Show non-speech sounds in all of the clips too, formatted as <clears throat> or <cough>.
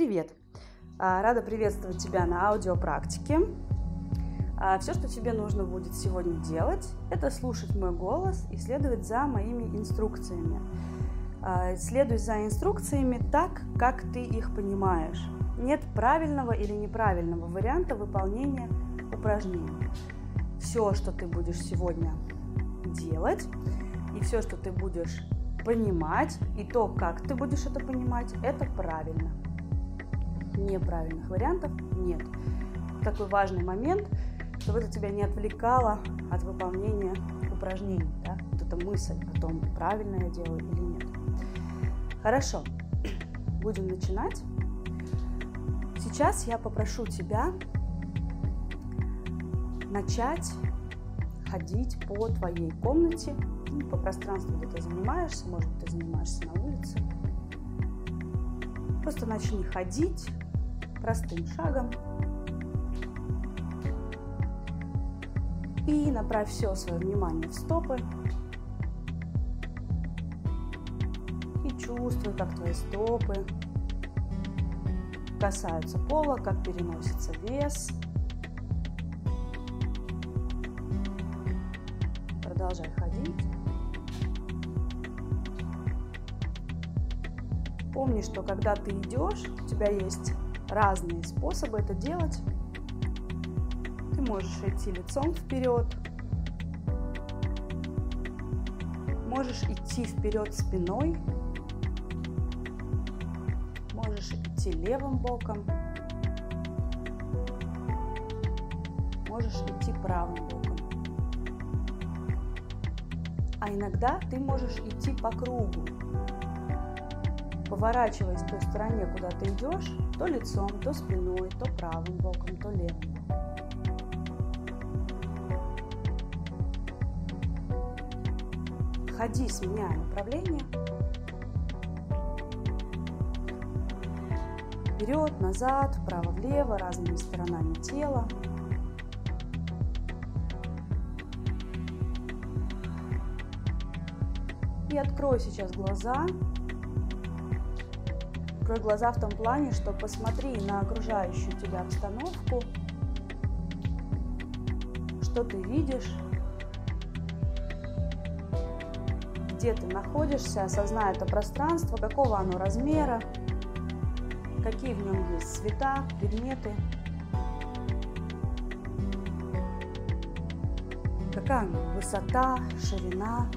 Привет! А, рада приветствовать тебя на аудиопрактике. А, Все, что тебе нужно будет сегодня делать, это слушать мой голос и следовать за моими инструкциями. А, следуй за инструкциями так, как ты их понимаешь. Нет правильного или неправильного варианта выполнения упражнений. Все, что ты будешь сегодня делать, и все, что ты будешь понимать, и то, как ты будешь это понимать, это правильно. Неправильных вариантов нет. Такой важный момент, чтобы это тебя не отвлекало от выполнения упражнений. Да? Вот эта мысль о том, правильно я делаю или нет. Хорошо, <clears throat> будем начинать. Сейчас я попрошу тебя начать ходить по твоей комнате, ну, по пространству, где ты занимаешься, может быть, ты занимаешься на улице. Просто начни ходить простым шагом. И направь все свое внимание в стопы. И чувствуй, как твои стопы касаются пола, как переносится вес – продолжай Помни, что когда ты идешь, у тебя есть разные способы это делать. Ты можешь идти лицом вперед, можешь идти вперед спиной, можешь идти левым боком, можешь идти правым боком. А иногда ты можешь идти по кругу, поворачиваясь той стороне, куда ты идешь, то лицом, то спиной, то правым боком, то левым. Ходи, сменяя направление. Вперед, назад, вправо-влево, разными сторонами тела. И открой сейчас глаза. Открой глаза в том плане, что посмотри на окружающую тебя обстановку, что ты видишь, где ты находишься, осознай это пространство, какого оно размера, какие в нем есть цвета, предметы, какая высота, ширина,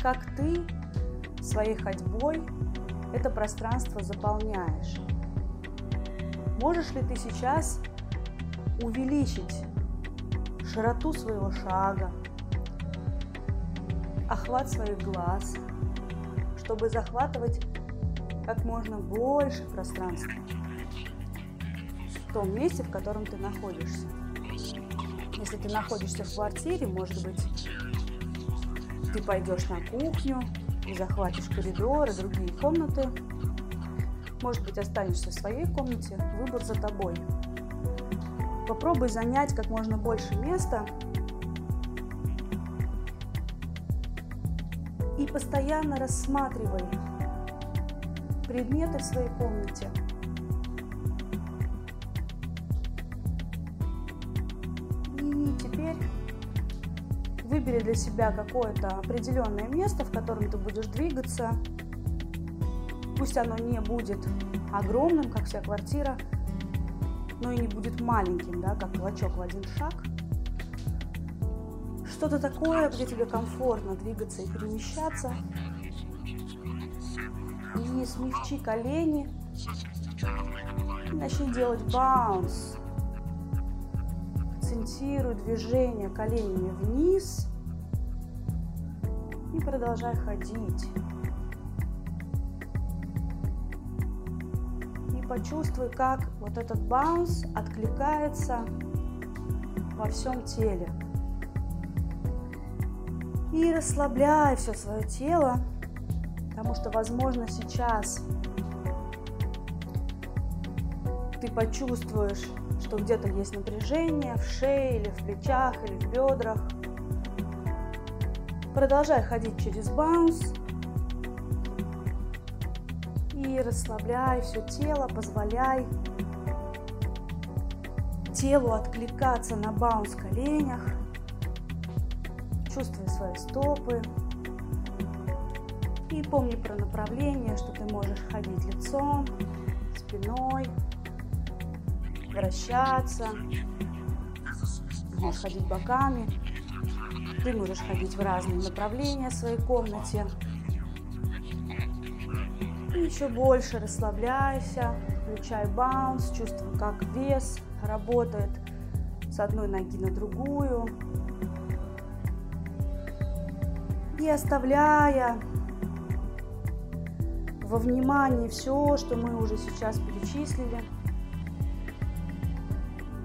как ты своей ходьбой это пространство заполняешь. Можешь ли ты сейчас увеличить широту своего шага, охват своих глаз, чтобы захватывать как можно больше пространства в том месте, в котором ты находишься. Если ты находишься в квартире, может быть, ты пойдешь на кухню и захватишь коридор и другие комнаты. Может быть, останешься в своей комнате. Выбор за тобой. Попробуй занять как можно больше места и постоянно рассматривай предметы в своей комнате. И теперь Выбери для себя какое-то определенное место, в котором ты будешь двигаться. Пусть оно не будет огромным, как вся квартира, но и не будет маленьким, да, как клочок в один шаг. Что-то такое, где тебе комфортно двигаться и перемещаться. И смягчи колени. И начни делать баунс акцентируй движение коленями вниз продолжай ходить. И почувствуй, как вот этот баунс откликается во всем теле. И расслабляй все свое тело, потому что, возможно, сейчас ты почувствуешь что где-то есть напряжение в шее или в плечах или в бедрах. Продолжай ходить через баунс. И расслабляй все тело, позволяй телу откликаться на баунс в коленях. Чувствуй свои стопы. И помни про направление, что ты можешь ходить лицом, спиной, вращаться, можешь ходить боками. Ты можешь ходить в разные направления в своей комнате. И еще больше расслабляйся, включай баунс, чувствуй, как вес работает с одной ноги на другую. И оставляя во внимании все, что мы уже сейчас перечислили,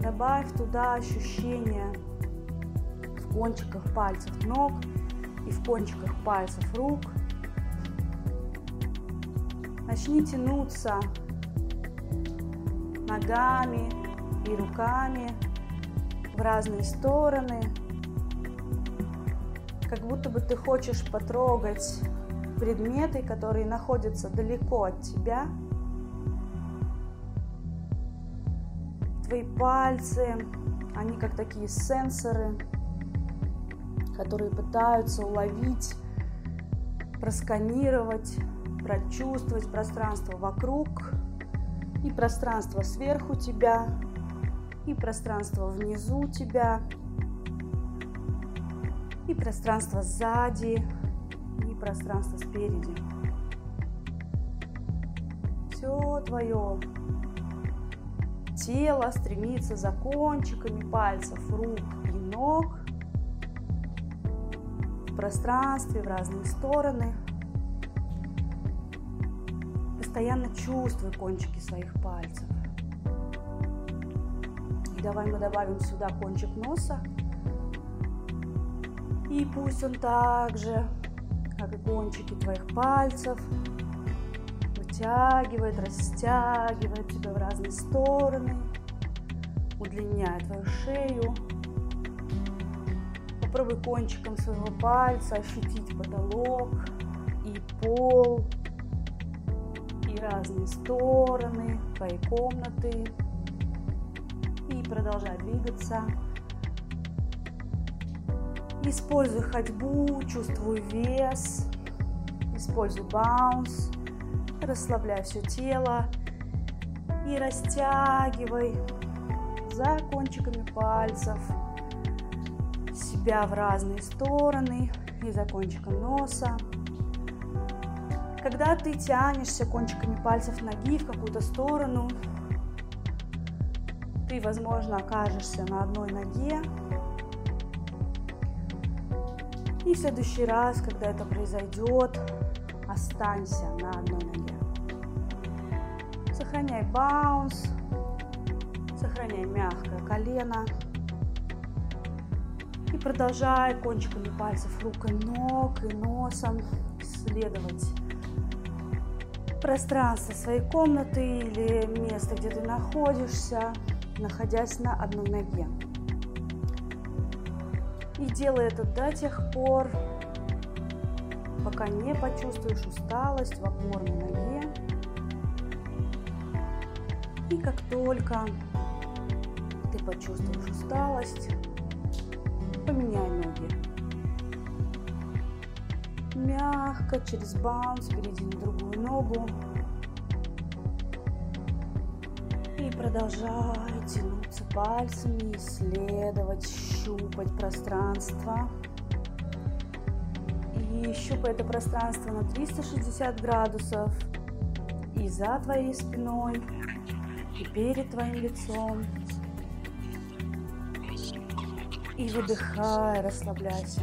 добавь туда ощущение кончиках пальцев ног и в кончиках пальцев рук. Начни тянуться ногами и руками в разные стороны, как будто бы ты хочешь потрогать предметы, которые находятся далеко от тебя. Твои пальцы, они как такие сенсоры, которые пытаются уловить, просканировать, прочувствовать пространство вокруг и пространство сверху тебя, и пространство внизу тебя, и пространство сзади, и пространство спереди. Все твое тело стремится за кончиками пальцев рук и ног пространстве, в разные стороны. Постоянно чувствуй кончики своих пальцев. И давай мы добавим сюда кончик носа. И пусть он также, как и кончики твоих пальцев, вытягивает, растягивает тебя в разные стороны, удлиняет твою шею. Попробуй кончиком своего пальца ощутить потолок и пол, и разные стороны твоей комнаты и продолжай двигаться. Используй ходьбу, чувствуй вес, используй баунс, расслабляй все тело и растягивай за кончиками пальцев себя в разные стороны и за кончиком носа. Когда ты тянешься кончиками пальцев ноги в какую-то сторону, ты, возможно, окажешься на одной ноге. И в следующий раз, когда это произойдет, останься на одной ноге. Сохраняй баунс, сохраняй мягкое колено. И продолжай кончиками пальцев рук и ног и носом исследовать пространство своей комнаты или место, где ты находишься находясь на одной ноге. И делай это до тех пор, пока не почувствуешь усталость в опорной ноге. И как только ты почувствуешь усталость, поменяй ноги. Мягко через баунс перейди на другую ногу. И продолжай тянуться пальцами, исследовать, щупать пространство. И щупай это пространство на 360 градусов и за твоей спиной, и перед твоим лицом. И выдыхай, расслабляйся.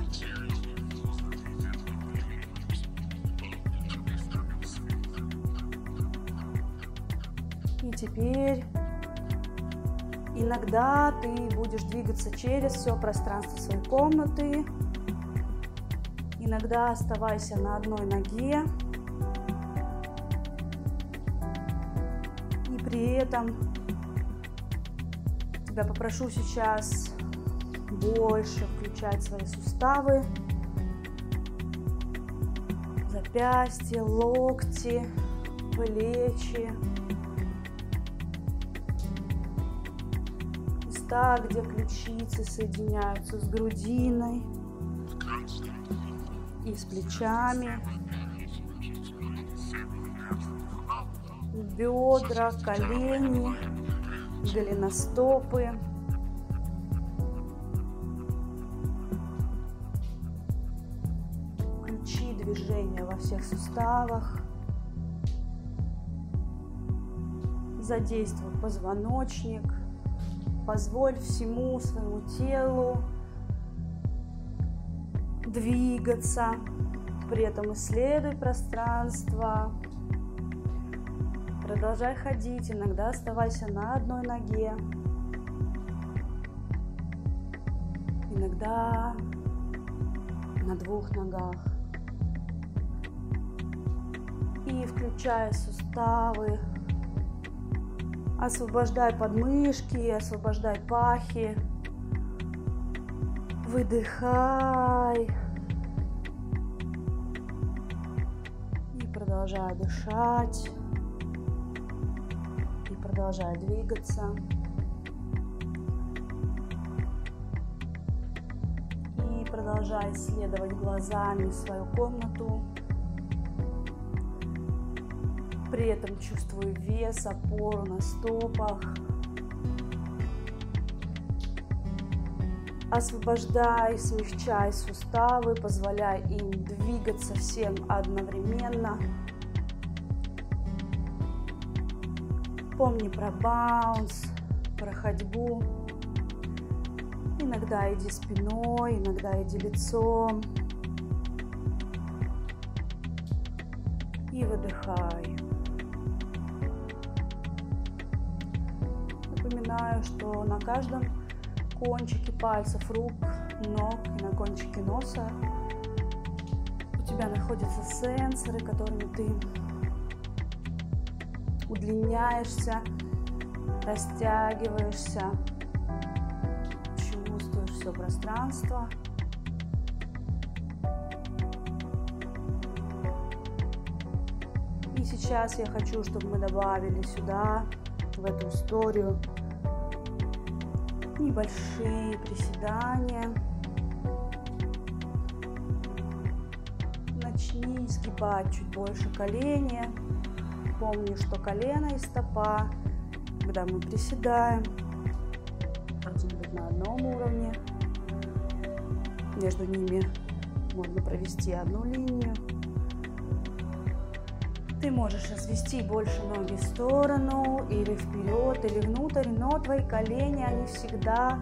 И теперь иногда ты будешь двигаться через все пространство своей комнаты. Иногда оставайся на одной ноге. И при этом тебя попрошу сейчас больше включать свои суставы, запястья, локти, плечи, места, где ключицы соединяются с грудиной и с плечами, бедра, колени, голеностопы. Суставах. Задействуй позвоночник. Позволь всему своему телу двигаться. При этом исследуй пространство. Продолжай ходить, иногда оставайся на одной ноге. Иногда на двух ногах. И включая суставы, освобождай подмышки, освобождай пахи. Выдыхай. И продолжай дышать. И продолжай двигаться. И продолжай исследовать глазами свою комнату. При этом чувствую вес, опору на стопах. Освобождай, смягчай суставы, позволяй им двигаться всем одновременно. Помни про баунс, про ходьбу. Иногда иди спиной, иногда иди лицом. И выдыхай. Напоминаю, что на каждом кончике пальцев рук, ног и на кончике носа у тебя находятся сенсоры, которыми ты удлиняешься, растягиваешься, чувствуешь все пространство. И сейчас я хочу, чтобы мы добавили сюда, в эту историю, небольшие приседания. Начни сгибать чуть больше колени. Помни, что колено и стопа, когда мы приседаем, должны быть на одном уровне. Между ними можно провести одну линию. Ты можешь развести больше ноги в сторону или вперед, или внутрь, но твои колени, они всегда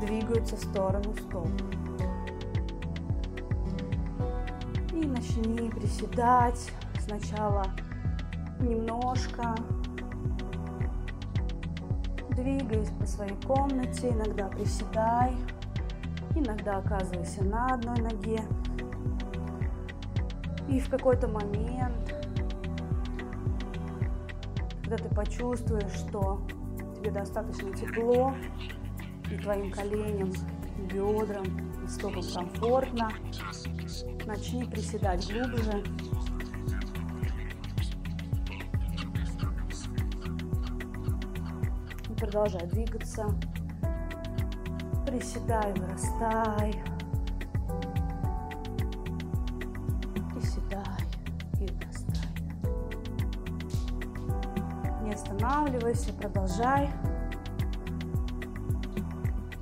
двигаются в сторону стоп. И начни приседать сначала немножко, двигаясь по своей комнате, иногда приседай, иногда оказывайся на одной ноге. И в какой-то момент, когда ты почувствуешь, что тебе достаточно тепло, и твоим коленям, бедрам и стопам комфортно, начни приседать глубже. И продолжай двигаться. Приседай, вырастай. Останавливайся, продолжай.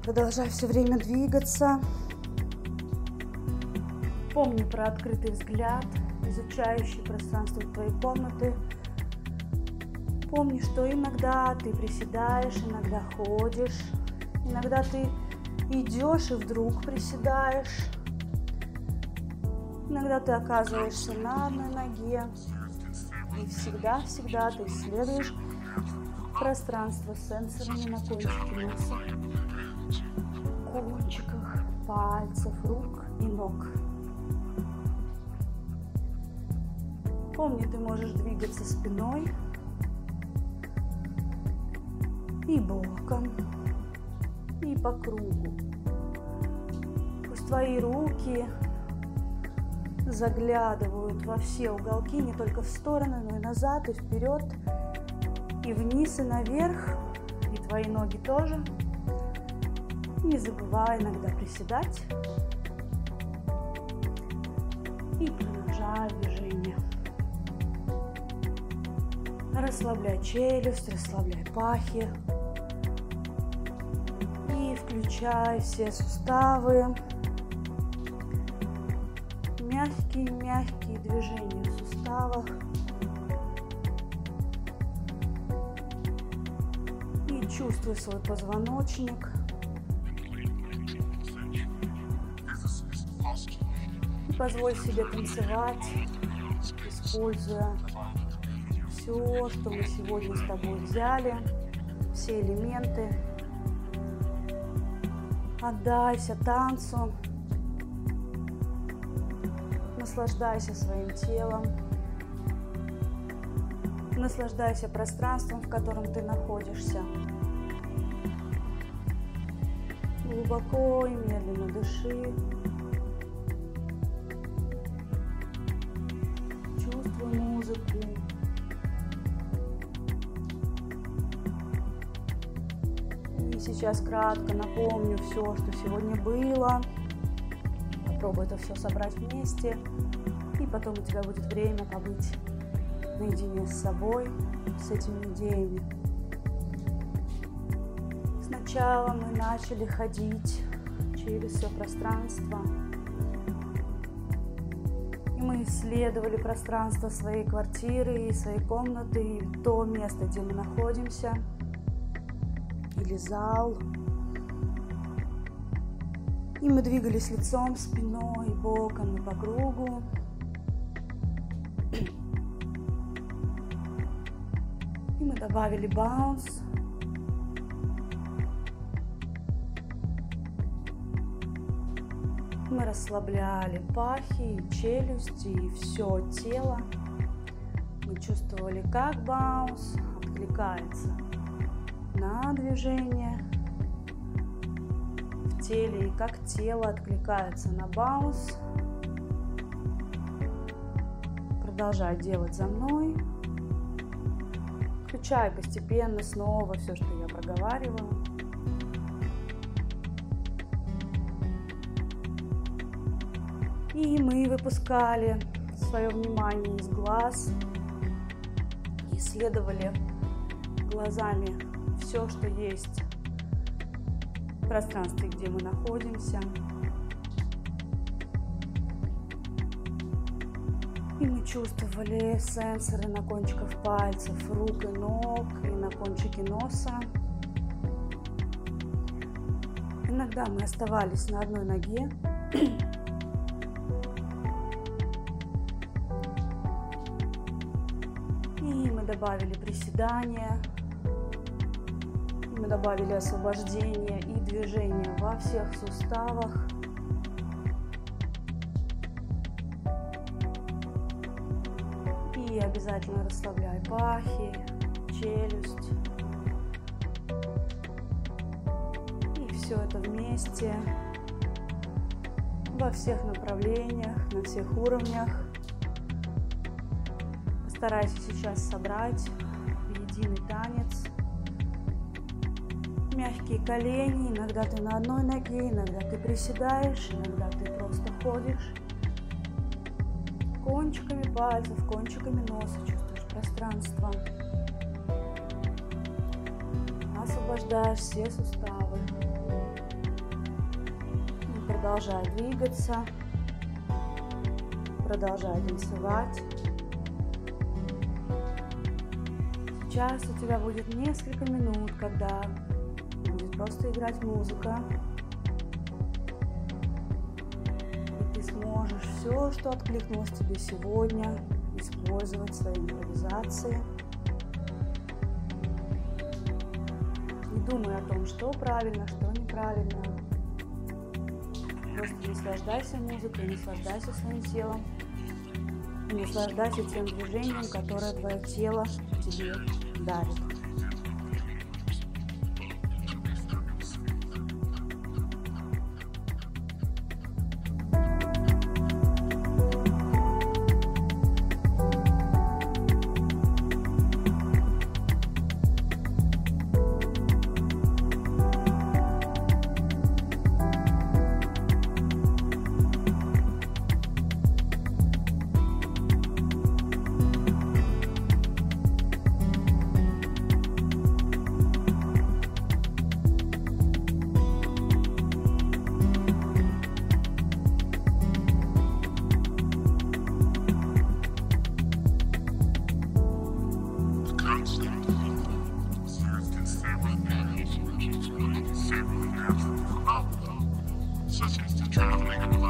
Продолжай все время двигаться. Помни про открытый взгляд, изучающий пространство твоей комнаты. Помни, что иногда ты приседаешь, иногда ходишь, иногда ты идешь и вдруг приседаешь. Иногда ты оказываешься на одной ноге, и всегда-всегда ты исследуешь пространство с сенсорами на кончике носа, кончиках пальцев, рук и ног. Помни, ты можешь двигаться спиной и боком, и по кругу. Пусть твои руки заглядывают во все уголки, не только в стороны, но и назад, и вперед, и вниз, и наверх, и твои ноги тоже. Не забывай иногда приседать. И продолжай движение. Расслабляй челюсть, расслабляй пахи. И включай все суставы. Мягкие-мягкие движения в суставах. Чувствуй свой позвоночник. позволь себе танцевать, используя все, что мы сегодня с тобой взяли, все элементы. Отдайся танцу, наслаждайся своим телом, наслаждайся пространством, в котором ты находишься. Глубоко и медленно дыши. сейчас кратко напомню все, что сегодня было. Попробуй это все собрать вместе. И потом у тебя будет время побыть наедине с собой, с этими идеями. Сначала мы начали ходить через все пространство. И мы исследовали пространство своей квартиры и своей комнаты, и то место, где мы находимся – или зал. И мы двигались лицом, спиной, боком и по кругу. И мы добавили баунс. Мы расслабляли пахи, челюсти и все тело. Мы чувствовали, как баунс откликается на движение в теле и как тело откликается на баунс. Продолжай делать за мной. Включай постепенно снова все, что я проговаривала. И мы выпускали свое внимание из глаз, исследовали глазами все, что есть в пространстве, где мы находимся. И мы чувствовали сенсоры на кончиках пальцев, рук и ног, и на кончике носа. Иногда мы оставались на одной ноге. Добавили приседания, мы добавили освобождение и движение во всех суставах. И обязательно расслабляй пахи, челюсть. И все это вместе во всех направлениях, на всех уровнях. Постарайся сейчас собрать единый танец – мягкие колени, иногда ты на одной ноге, иногда ты приседаешь, иногда ты просто ходишь. Кончиками пальцев, кончиками носа чувствуешь пространство. Освобождаешь все суставы. И продолжай двигаться. Продолжай танцевать. Сейчас у тебя будет несколько минут, когда просто играть музыка. И ты сможешь все, что откликнулось тебе сегодня, использовать в своей импровизации. Не думай о том, что правильно, что неправильно. Просто наслаждайся музыкой, наслаждайся своим телом. Наслаждайся тем движением, которое твое тело тебе дарит. traveling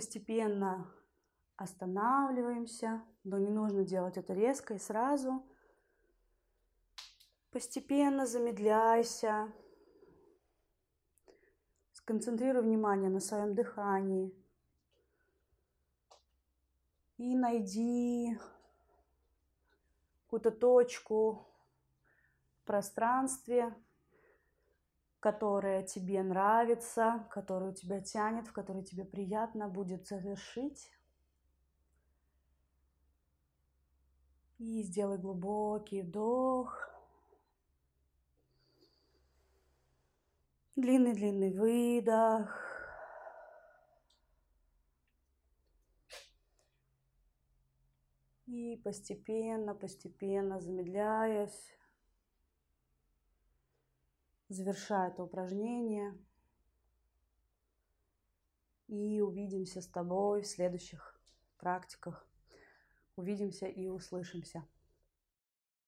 Постепенно останавливаемся, но не нужно делать это резко и сразу. Постепенно замедляйся. Сконцентрируй внимание на своем дыхании. И найди какую-то точку в пространстве, которая тебе нравится, которую тебя тянет, в которой тебе приятно будет завершить. И сделай глубокий вдох. Длинный-длинный выдох. И постепенно, постепенно замедляясь, завершая это упражнение. И увидимся с тобой в следующих практиках. Увидимся и услышимся.